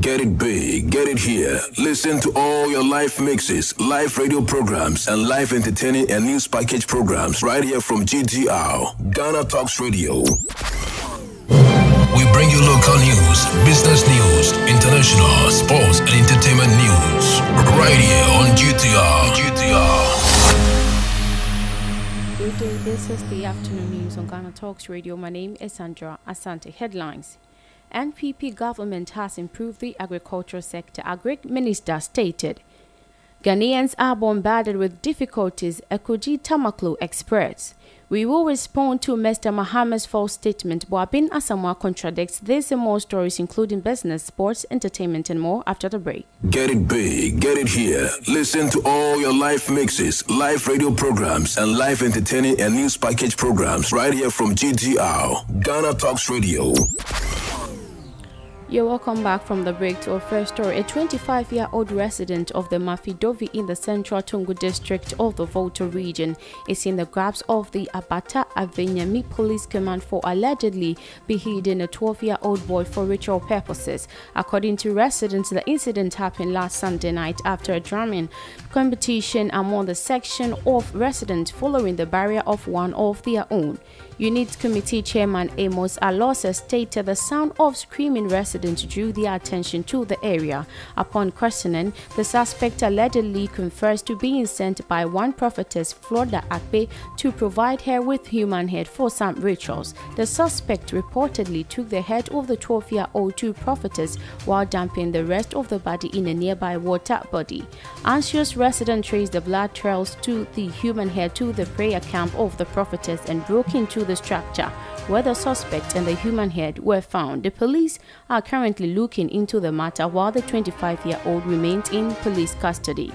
Get it big, get it here. Listen to all your live mixes, live radio programs, and live entertaining and news package programs right here from GTR, Ghana Talks Radio. We bring you local news, business news, international, sports, and entertainment news right here on GTR. GTR. Good day, this is the afternoon news on Ghana Talks Radio. My name is Sandra Asante. Headlines. NPP government has improved the agricultural sector, Agric Minister stated. Ghanaians are bombarded with difficulties, Edudzi Tamakloe expressed. We will respond to Mr. Mahama's false statement. Buaben Asamoa contradicts this and more stories, including business, sports, entertainment, and more after the break. Get it big, get it here. Listen to all your live mixes, live radio programs, and live entertaining and news package programs right here from GTR, Ghana Talks Radio. You're welcome back from the break to our first story. A 25 year old resident of the Mafidovi in the central Tungu district of the Volta region is in the grasp of the Abata Avenyami Police Command for allegedly beheading a 12 year old boy for ritual purposes. According to residents, the incident happened last Sunday night after a drumming competition among the section of residents following the barrier of one of their own. Unit Committee Chairman Amos Alose stated the sound of screaming residents drew their attention to the area. Upon questioning, the suspect allegedly confers to being sent by one prophetess, Florida Akpe, to provide her with human head for some rituals. The suspect reportedly took the head of the 12 year old to prophetess while dumping the rest of the body in a nearby water body. Anxious residents traced the blood trails to the human head to the prayer camp of the prophetess and broke into the structure where the suspect and the human head were found. The police are currently looking into the matter while the 25 year old remains in police custody.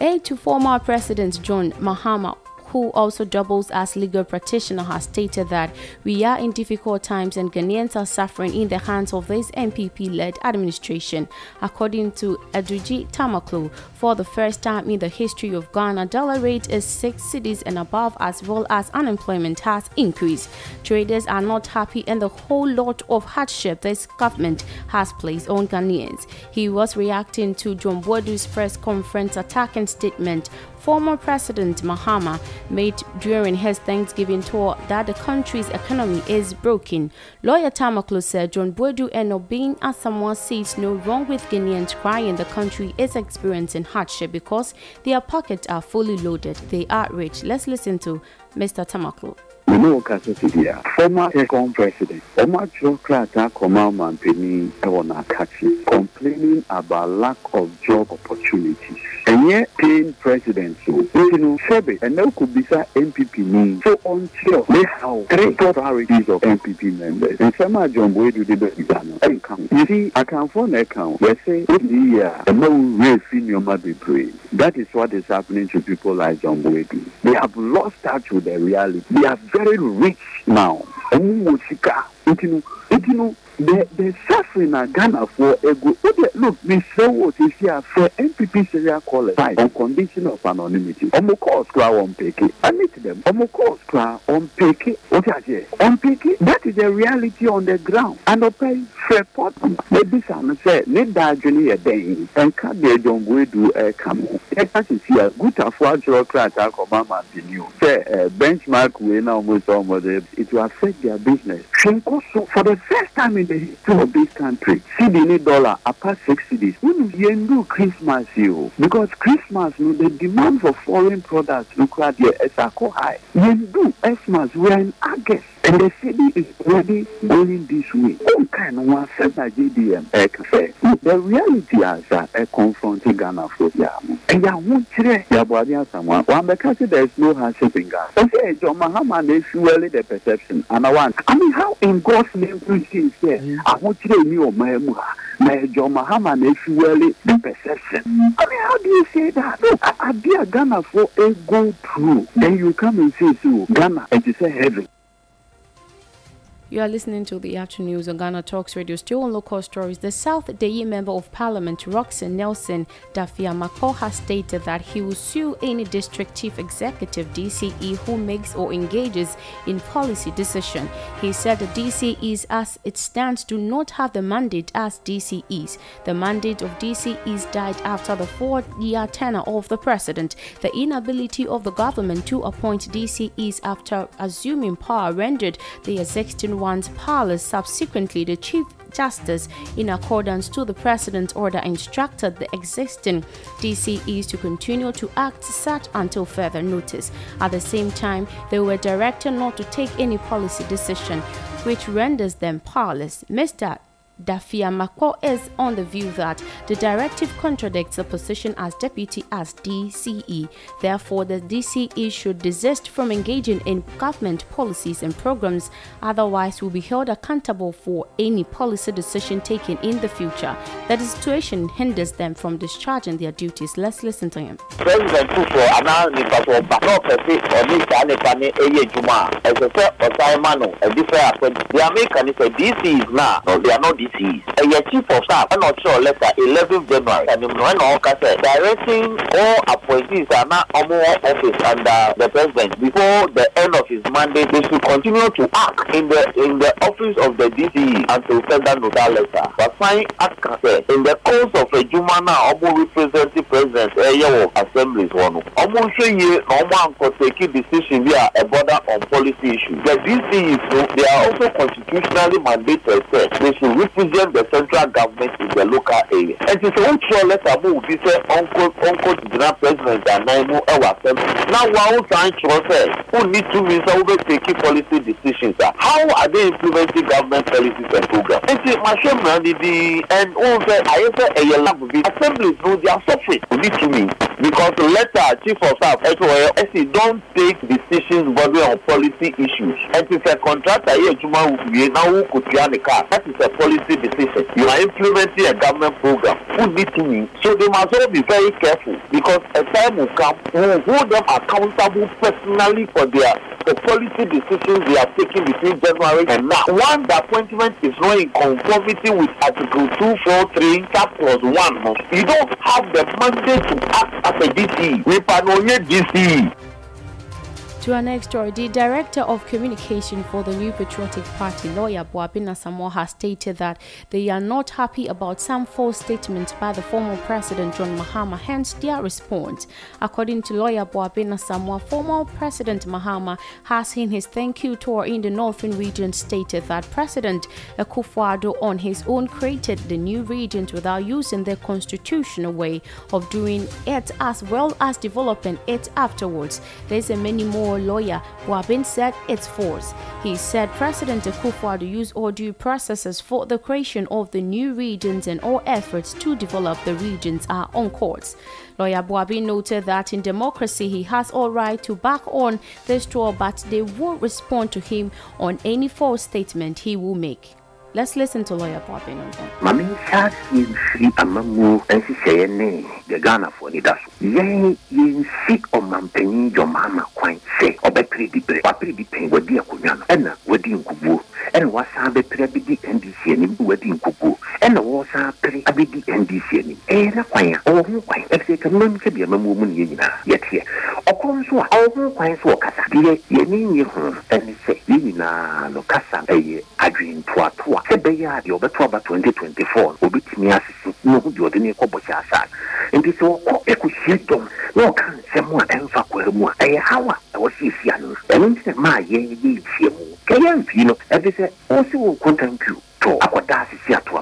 Aide to former President John Mahama who also doubles as legal practitioner, has stated that we are in difficult times and Ghanaians are suffering in the hands of this NPP led administration. According to Edudzi Tamakloe, for the first time in the history of Ghana, dollar rate is six cedis and above, as well as unemployment has increased. Traders are not happy and the whole lot of hardship this government has placed on Ghanaians. He was reacting to John Boadu's press conference attacking statement former President Mahama made during his Thanksgiving tour that the country's economy is broken. Lawyer Tamakloe said John Boadu and Obin Asamoah sees no wrong with Ghanaians crying the country is experiencing hardship because their pockets are fully loaded. They are rich. Let's listen to Mr. Tamakloe. Mene wo kasa si deɛ former second president ɔmo atwerɛ krataa kɔma ɔmampanin ɛwɔ n'akakye complaining about lack of job opportunities. Ɛnyɛ pain president so nti no sɛbe ɛnɛ wokɔbisa npp ni. So ɔnkyerɛ ne how three top priorities of npp members. Nsɛm a john boedu de bɛbisa no ɛnka ho yɛsi akamfoɔ na ɛka ho yɛse wodi yie a ɛma wo werɛ fi nneɔma bebree that is what is happening to people like john boedu they have lost touch with the reality. They are very rich now. Wɔ sika nti no the the suffering na ghana for ego o de look mesrɛ wo sisi a fɛ npp serial callers on condition of anonymity. Ɔmo calls kora wɔn peke. I meet them. Ɔmo calls kora wɔn peke. O ti aseɛ wɔn peke? That is the reality on the ground. And ɔpɛ fɛ pɔtɔ ebisa no sɛ ne daadwene yɛ dɛn nka deɛ jɔnbo edu ɛka mo ɛka sisi a gutafo atwerɛ krataa kɔma ma mpini o sɛ ɛ benchmark wei ɔmo sɛ ɔmo de it will affect their business. Hwɛ nkɔ so for the first time in the history of this country cedi ne dollar apart six cedis wọnú yẹn do christmas o because christmas no the demand for foreign products deɛ ɛsa kɔ high yẹn do xmas we are in august and the city is already going this way. O kan no wọn asẹ na jdm ɛka the reality is that ɛ confront ghana for yà mo ɛyà wọn kyerɛ yabọ adi asamoah wọn bɛka sɛ there is no hardship in ghana. Ɔsɛ ɛjɔ mahama na efuwɛli the perception. And one i mean how in god's name we see say ahokyerɛ ni ɔman mu ha na ɛjɔ mahama na efuwɛli the perception. I mean how do you say that? Look adi a ghana for a go through. Then you come and say so ghana it is a heaven. You are listening to the afternoon news on Ghana Talks Radio. Still on local stories, the South Dayi Member of Parliament, Roxanne Nelson Dafiamako, has stated that he will sue any district chief executive DCE who makes or engages in policy decision. He said the DCEs, as it stands, do not have the mandate as DCEs. The mandate of DCEs died after the four-year tenure of the president. The inability of the government to appoint DCEs after assuming power rendered the existing ones. Subsequently, the Chief Justice, in accordance to the President's order, instructed the existing DCEs to continue to act such until further notice. At the same time, they were directed not to take any policy decision which renders them powerless. Mr. Dafeamekpor is on the view that the directive contradicts the position as deputy as DCE. Therefore, the DCE should desist from engaging in government policies and programs, otherwise, will be held accountable for any policy decision taken in the future. That the situation hinders them from discharging their duties. Let's listen to him. They are not DCs. ɛyɛ chief of staff ɛna ɔkyerɛ letter eleven January no ɛna ɔka sɛ directing all appointees a na ɔmo wɔ office under the president before the end of his mandate they should continue to act in the in the office of the DCE until further notice letter. Wasan aka sɛ in the course of adwuma na ɔmo represent the president ɛyɛ wɔ assemblies ɔmo nhwɛ yie na ɔmo ankɔtaki decision bi a ɛbɔda on policy issues. The DCEs no they are also constitutionally mandated they should represent the central government in the local area. ɛnti sɛ wotwerɛ letter mu obi sɛ ɔnkɔ ɔnkɔ gyina president anan mu ɛwɔ assembly na wɔn san kyerɛ sɛ wonni tumi sɛ wobɛtaki policy decisions? How are they implementing government policies and programs. nti mahwɛ mmara didi and wɔn sɛ ayɛ sɛ ɛyɛ lab bi assemblies no they are suffering. Wonni tumi because the letter chief of staff ɛsɛ wɔyɛ ɛsɛ don take decisions bordering on policy issues. Ɛnti sɛ contractor yɛ adwuma wie na wo kotua ne car. That is a policy decision you are implementing a government program who need to me so they must all be very careful because a time will come we will hold them accountable personally for their the policy decisions they are taking between January and now. One, the appointment is not in conformity with Article 243, Cap Clause 1. You don't have the mandate to act as a DCE. We panoye DCE. To our next story, the Director of Communication for the New Patriotic Party, lawyer Buaben Asamoa, has stated that they are not happy about some false statements by the former President John Mahama, hence their response. According to lawyer Buaben Asamoa, former President Mahama has in his thank you tour in the northern region stated that President Akufo-Addo on his own created the new regions without using the constitutional way of doing it as well as developing it afterwards. There's a many more lawyer Buaben said it's force. He said President Akufo-Addo used all due processes for the creation of the new regions and all efforts to develop the regions are on course. Lawyer Buaben noted that in democracy he has all right to back on this tour, but they won't respond to him on any false statement he will make. Let's listen to lawyer Buaben on that. Mami nhyɛaseɛ mfiri amamuo nhyehyɛeɛ ne the ghanafoɔ ni da so yɛn yɛnsi ɔmampanyin dwɔmaama kwan sɛ ɔbɛpere di bere wapere di pɛn wadi akonnwa no ɛna wadi nkubuo ɛna wasan bɛpere abɛdi ndc anim wadi nkubuo ɛna wɔsan pere abɛdi ndc anim ɛyɛ na kwan a ɔwɔ ho kwan ɛfisɛ kamam sɛ deɛ amamuo mu ne yɛ nyinaa yɛteɛ ɔkɔ nso a ɔwɔ ho kwan so ɔkasa deɛ yɛne nye ho ɛne sɛ yɛn nyinaa no kasa ɛyɛ adwentoatoa. Sɛ bɛyɛ a deɛ ɔbɛto aba 2024 no obɛtumi asese na ohu deɛ ɔde ne kɔ bɔhyɛ asaa nti sɛ ɔkɔ ɛkɔhyia dɔm na ɔka nsɛm a ɛmfa kwaa mu a ɛyɛ haw a ɛwɔ siesia no ɛno nti na maa yɛn yɛ nhyia mu. Kɛyɛ mfii no ɛde sɛ sɛ wɔ kɔntankio to akɔda asese ato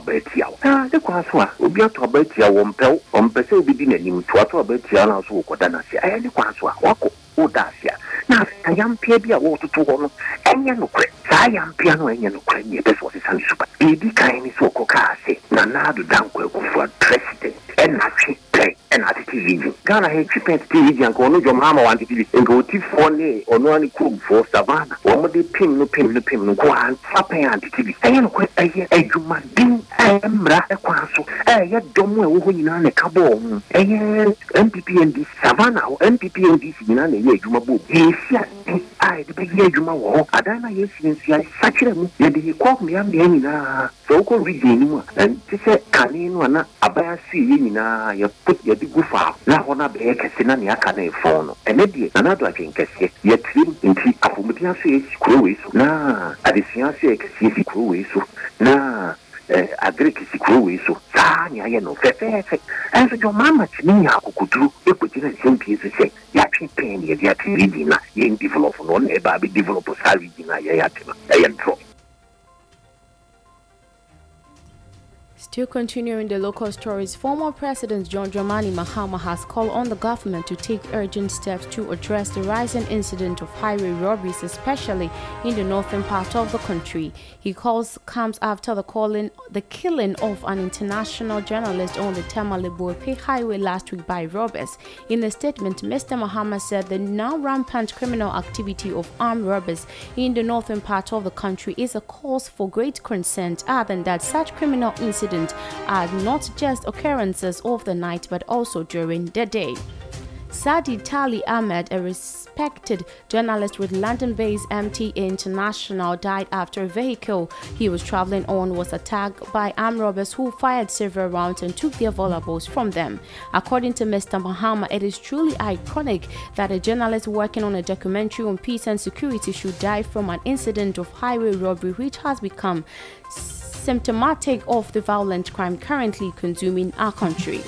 wo na ne kwan so a obi ato aba atia wɔ mpɛw ɔmpɛ sɛ obi di n'anim to ato aba atia no so wɔkɔda no ase ɛyɛ ne kwan so a wakɔ woda ase a. Na afei bi a wɔɔtoto hɔ no ɛnyɛ nokorɛ. Saa yampea no ɛnyɛ nokorɛ ne ɛbɛ sɛ ɔsesa nsuba biribi kan ne sɛ wɔkɔ kaa sɛ nana ado dankɔ akufua president. Ɛnatwe pɛ ɛna atete region. Ghana ha twi pɛn tete region nka ɔno dwom hama wantete bi. Nka ɔtifoɔ ne ɔno ane kuromfoɔ savana wɔn pem no pem no pem no nko anfa pɛn antete bi. Ɛyɛ nokorɛ ɛyɛ adwumaden ɛmmra ɛkwan so ɛyɛ dɔm a ɛwɔ hɔ nyinaa na ɛka bɔɔ ho ɛyɛ npp ndc savana npp ndc nyinaa na ɛyɛ adwuma bɔ yɛsi ade a yɛde bɛyɛ adwuma wɔ hɔ adan no a yɛsi nso yɛsakyerɛ mu. Yɛde yɛkɔ mmeammea nyinaa sɛ wokɔ region no mu a ɛnte sɛ kane no a na aban ase yɛ nyinaa yɛput yɛde gu faa na hɔ no abɛyɛ kɛse na nea aka no ɛfɔn no ɛnɛ deɛ nanado adwen kɛseɛ yɛtirim nti apɔmuden aso yɛsi kuro wei so na adesua aso yɛ kɛseɛ si kuro wei so na si kuro wei so saa nea yɛ no fɛfɛɛfɛ ɛnso deɛ ɔmaama tumi nya akokoduro ɛkɔgyina nsɛmpie so sɛ yɛatwe pɛn ne yɛde ate region na yɛn develop no ɔna ɛbaa bɛdevelop saa region a yɛyɛ ate no ɛyɛ ntorɔ Still continuing the local stories, former President John Dramani Mahama has called on the government to take urgent steps to address the rising incident of highway robberies, especially in the northern part of the country. He calls comes after the calling the killing of an international journalist on the Tamale Highway last week by robbers. In a statement, Mr. Mahama said the now rampant criminal activity of armed robbers in the northern part of the country is a cause for great concern. Other than that, such criminal incidents are not just occurrences of the night but also during the day. Sadi Tali Ahmed, a respected journalist with London-based MT International, died after a vehicle he was traveling on was attacked by armed robbers who fired several rounds and took their valuables from them. According to Mr. Mahama, it is truly iconic that a journalist working on a documentary on peace and security should die from an incident of highway robbery which has become symptomatic of the violent crime currently consuming our country.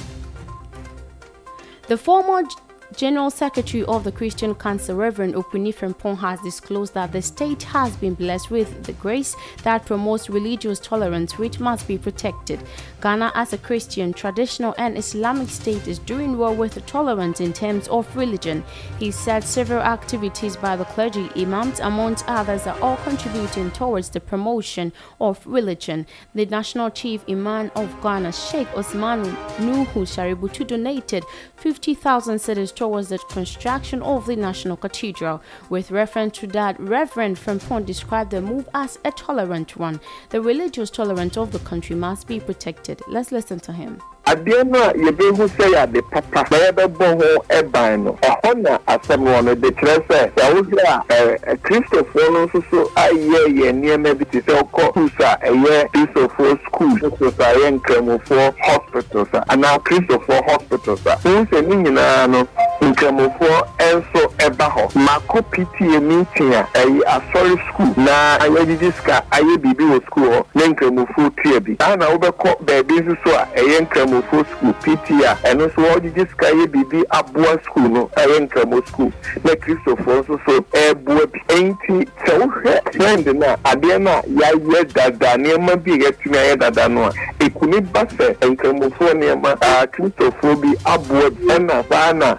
The former General Secretary of the Christian Council, Reverend Opuni Frimpong, has disclosed that the state has been blessed with the grace that promotes religious tolerance, which must be protected. Ghana, as a Christian, traditional, and Islamic state, is doing well with tolerance in terms of religion. He said several activities by the clergy, imams, amongst others, are all contributing towards the promotion of religion. The National Chief Imam of Ghana, Sheikh Osman Nuhu Sharubutu, donated 50,000 cedis towards the construction of the National Cathedral. With reference to that, Reverend Frimpong described the move as a tolerant one. The religious tolerance of the country must be protected. Let's listen to him. Adeɛ no a yɛbɛhu sɛ yɛ ade papa na yɛbɛbɔ ho ban no ɛhɔ na asɛm wɔ no de kyerɛ sɛ yɛawohwɛ a kristofoɔ no nso so ayɛ yɛ nneɛma bi te sɛ ɔkɔ schools a ɛyɛ kristofoɔ schools schools a ɛyɛ nkramofoɔ hospitals a anaa kristofoɔ hospitals a. Wohu sɛ ne nyinaa no nkramofoɔ nso ɛba hɔ. Mako pta meeting a ɛyɛ asɔre school na yɛgyegye sika ayɛ biribi wɔ school hɔ ne nkramofoɔ tua bi. Saa na wobɛkɔ baabi nso so a ɛyɛ nkramofo school pt a ɛno nso wɔgyegye sika ayɛ biribi aboa school no ɛyɛ nkramo school. Na kristofoɔ nso so ɛɛboa bi. Nti sɛ wohwɛ trend no a adeɛ no a yɛayɛ dada nneɛma bi a yɛatumi ayɛ dada no a ɛkuni ba sɛ nkramofoɔ nneɛma kristofoɔ bi aboa bi. Ɛna saa na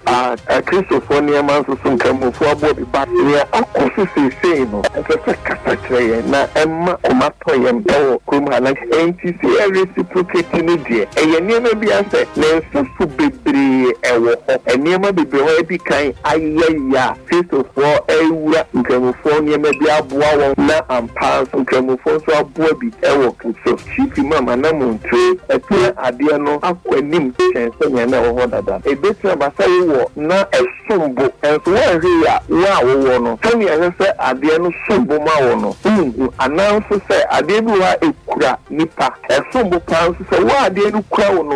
kristofoɔ nneɛma nso so nkramofoɔ aboa bi. Ba nea akɔ so seesei no ɛsɛ sɛ kasa kyerɛ yɛn na ɛma kɔma yɛn ɛwɔ kurom ha. Na nti sɛ ɛreciprocate no deɛ ɛyɛ nneɛma bi asɛ ne nsa so bebree ɛwɔ hɔ. Nneɛma bebree hɔ adi kan ayɛ yɛ a kristofoɔ ɛwura nkramofoɔ nneɛma bi aboa wɔn na ampa nso nkramofoɔ nso aboa bi ɛwɔ kristo chief imam anamonture ɛtena adeɛ no akɔ anim kyɛn sɛ nea na ɛwɔ hɔ dada. Ebetumi abasa yi wɔ na ɛsom bo. Nso wɔnhwɛ yi a wɔn a wɔwɔ no sɛnea ɛsɛ sɛ adeɛ no som bo ma wɔ no nhu anaa nso sɛ adeɛ bi wɔ a ekura nipa ɛsom bo paa nso sɛ wɔn adeɛ no kura wɔ no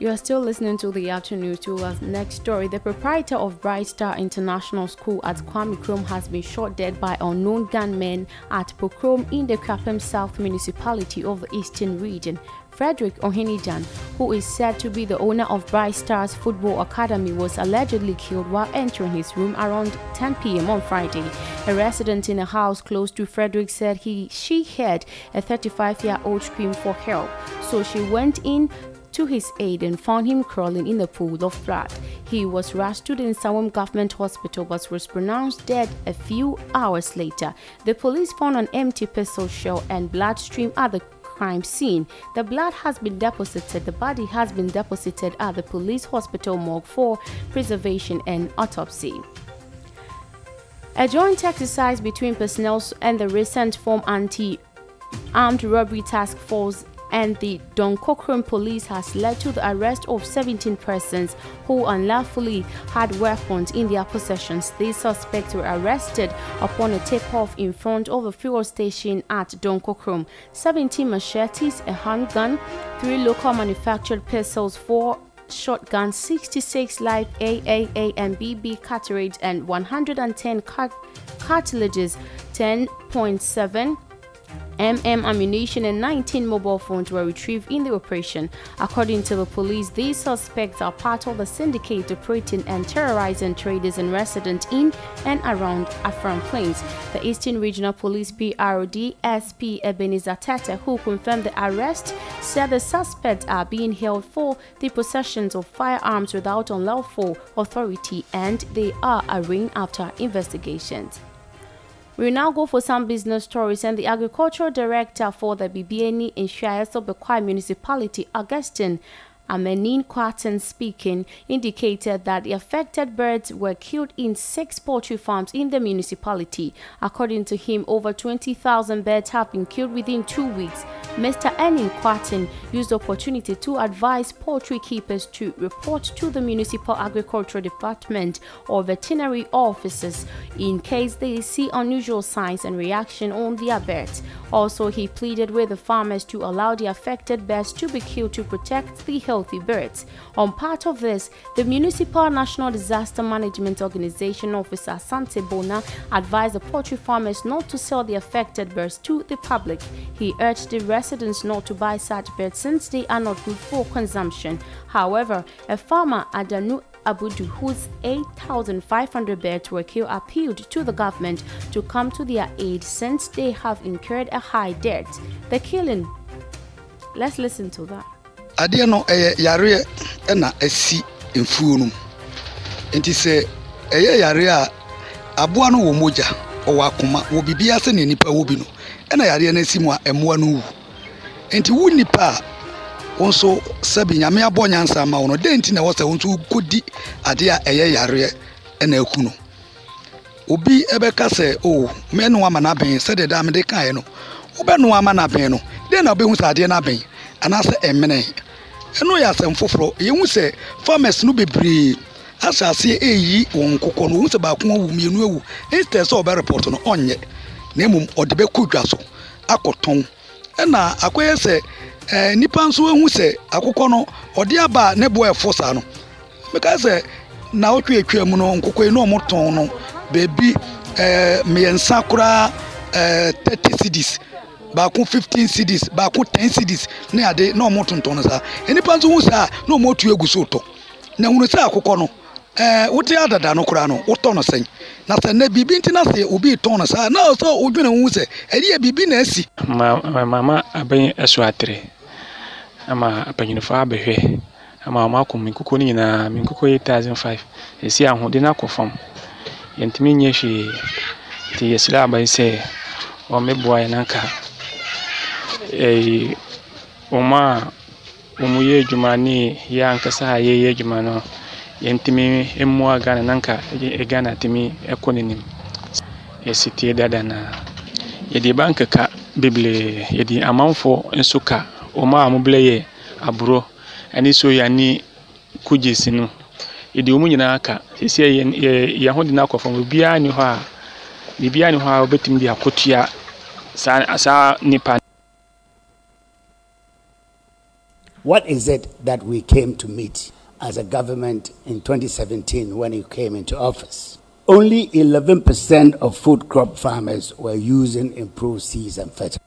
You are still listening to the afternoon to. Next story. The proprietor of Bright Star International School at Kwame Krom has been shot dead by unknown gunmen at Pokrom in the Krapem South municipality of the Eastern region. Frederick Ohinijan, who is said to be the owner of Bright Stars Football Academy, was allegedly killed while entering his room around 10 p.m. on Friday. A resident in a house close to Frederick said he she heard a 35-year-old scream for help, so she went in to his aid and found him crawling in a pool of blood. He was rushed to the Nsawam Government Hospital but was pronounced dead a few hours later. The police found an empty pistol shell and blood stream at the crime scene. The blood has been deposited, the body has been deposited at the police hospital morgue for preservation and autopsy. A joint exercise between personnel and the recent formed anti armed robbery task force and the Donkorkrom police has led to the arrest of 17 persons who unlawfully had weapons in their possessions. These suspects were arrested upon a tip-off in front of a fuel station at Donkorkrom. 17 machetes, a handgun, three local manufactured pistols, four shotguns, 66 live AAA and BB cartridges, and 110 cart- cartridges, 10.7 MM ammunition and 19 mobile phones were retrieved in the operation. According to the police, these suspects are part of the syndicate operating and terrorizing traders and residents in and around Afram Plains. The Eastern Regional Police PRO DSP Ebenezer Tetteh, who confirmed the arrest, said the suspects are being held for the possession of firearms without unlawful authority and they are arraigned after investigations. We now go for some business stories, and the agricultural director for the Bibiani Anhwiaso Bekwai Municipality, Augustine Amenin Quaten speaking, indicated that the affected birds were killed in six poultry farms in the municipality. According to him, over 20,000 birds have been killed within two weeks. Mr. Enin Quaten used the opportunity to advise poultry keepers to report to the Municipal Agricultural Department or veterinary officers in case they see unusual signs and reaction on their birds. Also, he pleaded with the farmers to allow the affected birds to be killed to protect the healthy birds. On part of this, the Municipal National Disaster Management Organization officer Sante Bona advised the poultry farmers not to sell the affected birds to the public. He urged the residents not to buy such birds since they are not good for consumption. However, a farmer Adanu Abudu, whose 8,500 beds were killed, appealed to the government to come to their aid since they have incurred a high debt. The killing. Let's listen to that. adeɛ no ɛyɛ yareɛ ɛna asi mfuo no nti sɛ ɛyɛ yareɛ a aboa no wɔ mogya ɔwɔ akoma wɔ biribi ase ne nipa wɔ bi no ɛna yareɛ no asi mu a ɛmoa no wu nti wo nipa wo nso sɛbi nyame abɔ nyansa ma wo no. Dɛn nti na ɛwɔ sɛ wo nso wokɔdi adeɛ a ɛyɛ yareɛ ɛna aku no? Obi ɛbɛka sɛ o mɛno ama no sɛdeɛ daa mede kaeɛ no. Wobɛno ama no no. Dɛn na wobɛhu sɛ adeɛ no abɛn anaasɛ ɛmene ɛno yɛ asɛm foforɔ. Yɛhu sɛ farmers no bebree ahyɛ aseɛ ɛyi wɔn nkokɔ no. Wɔhu sɛ baako awu mmienu awu. Instead sɛ ɔbɛ report no ɔnyɛ. Na mmom ɔde bɛkɔ dwa so akɔtɔn. Ɛna akɔyɛ sɛ ɛɛ nipa nso ehu sɛ akokɔ no ɔde aba ne bo ɛfo saa no. Mɛka sɛ na ɔtwe atwa mu no nkokɔ yi na ɔmo tɔn no beebi ɛɛ mmiɛnsa koraa ɛɛ thirty cedis baako fifteen cedis baako ten cedis ne ade na ɔmo tontɔn no saa. Nipa nso hu saa na ɔmo atu egu so tɔ. Na hunu sɛ akokɔ no ɛɛ wote adada no koraa no wotɔ no sɛn. Na sɛ na biribi nti na sɛ obi tɔn no saa na sɛ odwene ho sɛ ɛde yɛ biribi na asi. ma mama abɛn ɛso atere ama apanyinfoɔ abɛhwɛ ama wɔn akɔ minkoko no nyinaa minkoko eight thousand five. Esi ahoɔden no akɔ fam. Yɛntumi nyɛ hwee nti yɛsrɛ aban sɛ wɔn mɛboa yɛn nanka. Ɛyi wɔn a wɔn yɛ adwuma ne yɛ ankasa a yɛyɛ adwuma no yɛntumi mmoa ghana nanka ghana tumi ɛkɔ n'anim. Yɛsi tie dada na. Yɛde ba nkeka bebree yɛde amanfoɔ nso ka. No yɛde wɔn nyinaa ka sisi yɛ yɛ yɛn ho de no akɔ fam obiara ni hɔ a a. What is it that we came to meet as a government in 2017 when you came into office? Only 11% of food crop farmers were using improved seeds and fertilizers.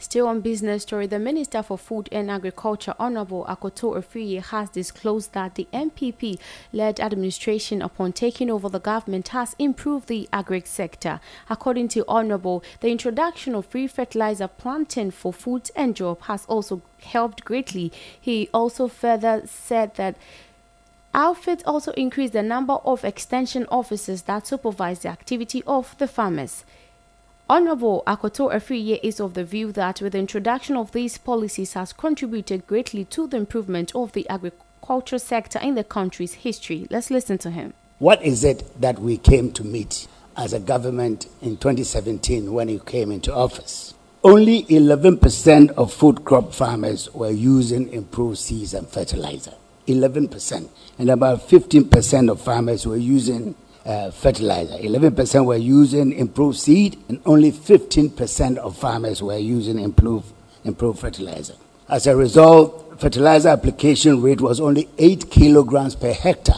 Still on business story, the Minister for Food and Agriculture, Honorable Akoto Afriyie, has disclosed that the NPP-led administration, upon taking over the government, has improved the agri sector. According to Honorable, the introduction of free fertilizer planting for food and job has also helped greatly. He also further said that Outfit also increased the number of extension officers that supervise the activity of the farmers. Honorable Akoto Afriyie is of the view that with the introduction of these policies has contributed greatly to the improvement of the agriculture sector in the country's history. Let's listen to him. What is it that we came to meet as a government in 2017 when you came into office? Only 11% of food crop farmers were using improved seeds and fertilizer. 11%. And about 15% of farmers were using uh, fertilizer. 11% were using improved seed, and only 15% of farmers were using improved, improved fertilizer. As a result, fertilizer application rate was only 8 kilograms per hectare.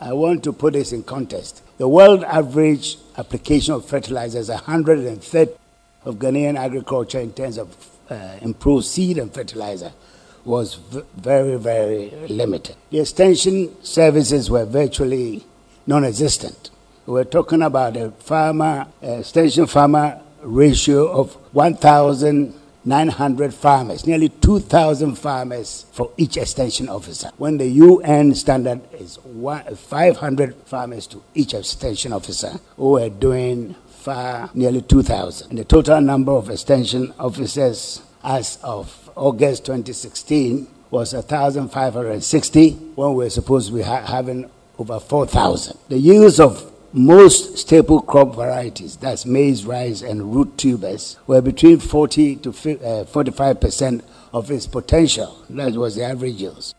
I want to put this in context. The world average application of fertilizer is 130 of Ghanaian agriculture in terms of uh, improved seed and fertilizer was v- very, very limited. The extension services were virtually non existent. We're talking about a farmer, extension farmer ratio of 1,900 farmers, nearly 2,000 farmers for each extension officer. When the UN standard is 500 farmers to each extension officer, we are doing far nearly 2,000. And the total number of extension officers as of August 2016 was 1,560 when we were supposed to be ha- having over 4,000. The use of most staple crop varieties, that's maize, rice, and root tubers, were between 40 to 45% uh, of its potential. That was the average use.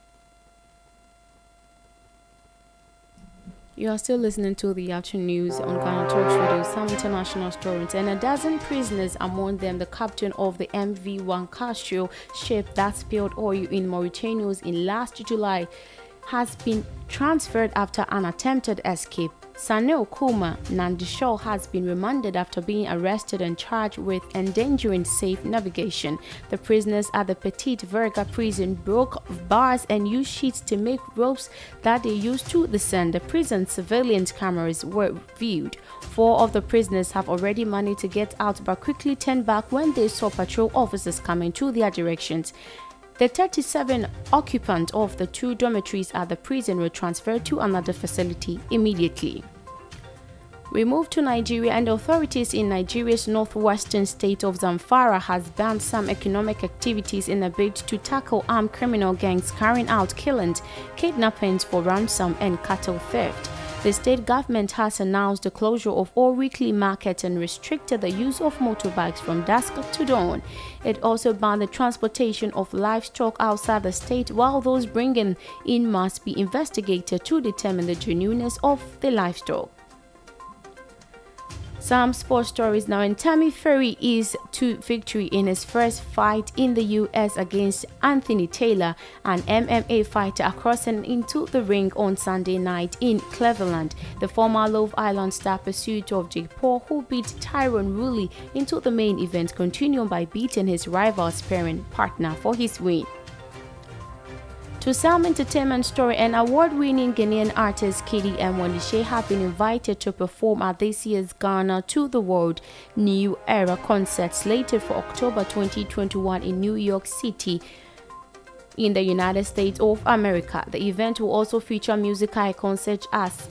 You are still listening to the afternoon news on Ghana Talks Radio, some international stories, and a dozen prisoners, among them the captain of the MV Wakashio ship that spilled oil in Mauritania in last July, has been transferred after an attempted escape. Sunil Kumar Nandeshwar has been remanded after being arrested and charged with endangering safe navigation. The prisoners at the Petit Verger prison broke bars and used sheets to make ropes that they used to descend. The prison surveillance cameras were viewed. Four of the prisoners have already managed to get out but quickly turned back when they saw patrol officers coming to their directions. The 37 occupants of the two dormitories at the prison were transferred to another facility immediately. We move to Nigeria and authorities in Nigeria's northwestern state of Zamfara has banned some economic activities in a bid to tackle armed criminal gangs carrying out killings, kidnappings for ransom and cattle theft. The state government has announced the closure of all weekly markets and restricted the use of motorbikes from dusk to dawn. It also banned the transportation of livestock outside the state, while those bringing in must be investigated to determine the genuineness of the livestock. Some sports stories now. And Tommy Fury is to victory in his first fight in the US against Anthony Taylor, an MMA fighter, across and into the ring on Sunday night in Cleveland. The former Love Island star pursuit of Jake Paul, who beat Tyrone Woodley into the main event, continuing by beating his rival's sparring partner for his win. To some entertainment story, an award-winning Ghanaian artist Kidi and Wendy Shay have been invited to perform at this year's Ghana to the World New Era concert slated for October 2021 in New York City in the United States of America. The event will also feature music icons such as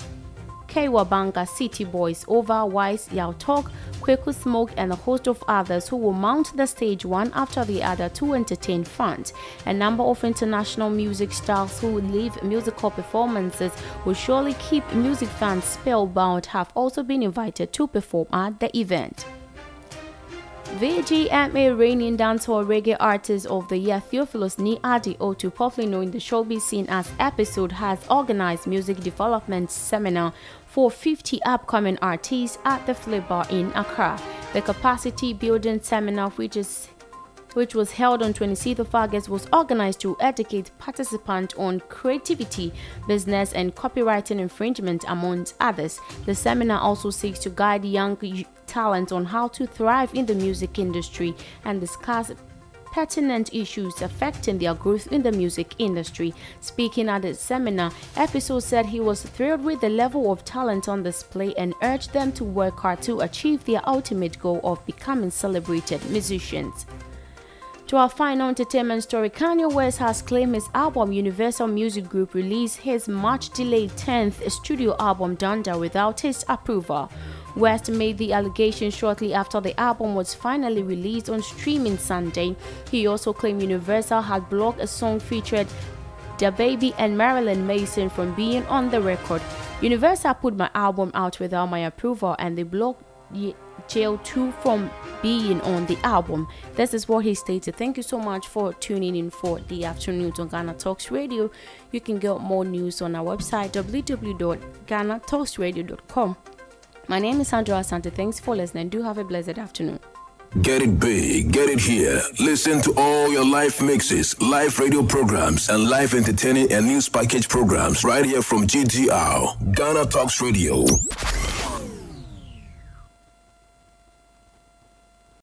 Kawabanga City Boys, Over Wise, Yaw Tog, Kweku Smoke, and a host of others who will mount the stage one after the other to entertain fans. A number of international music stars who leave musical performances will surely keep music fans spellbound have also been invited to perform at the event. VGMA reigning dancehall reggae artist of the year Theophilus Ni Adi Otu, popularly known in the showbiz scene as Epixode, has organized music development seminar for 50 upcoming artists at the Flip Bar in Accra. The capacity building seminar, which is which was held on 26th of August, was organized to educate participants on creativity, business, and copyright infringement, amongst others. The seminar also seeks to guide young talent on how to thrive in the music industry and discuss pertinent issues affecting their growth in the music industry. Speaking at the seminar, Epixode said he was thrilled with the level of talent on display and urged them to work hard to achieve their ultimate goal of becoming celebrated musicians. To our final entertainment story, Kanye West has claimed his album Universal Music Group released his much delayed 10th studio album Donda without his approval. West made the allegation shortly after the album was finally released on streaming Sunday. He also claimed Universal had blocked a song featured DaBaby and Marilyn Manson from being on the record. Universal put my album out without my approval and they blocked Jail 2 from being on the album. This is what he stated. Thank you so much for tuning in for the afternoon on Ghana Talks Radio. You can get more news on our website www.ghanatalksradio.com. My name is Sandra Asante. Thanks for listening. Do have a blessed afternoon. Get it big, get it here. Listen to all your live mixes, live radio programs, and live entertaining and news package programs right here from GTR, Ghana Talks Radio.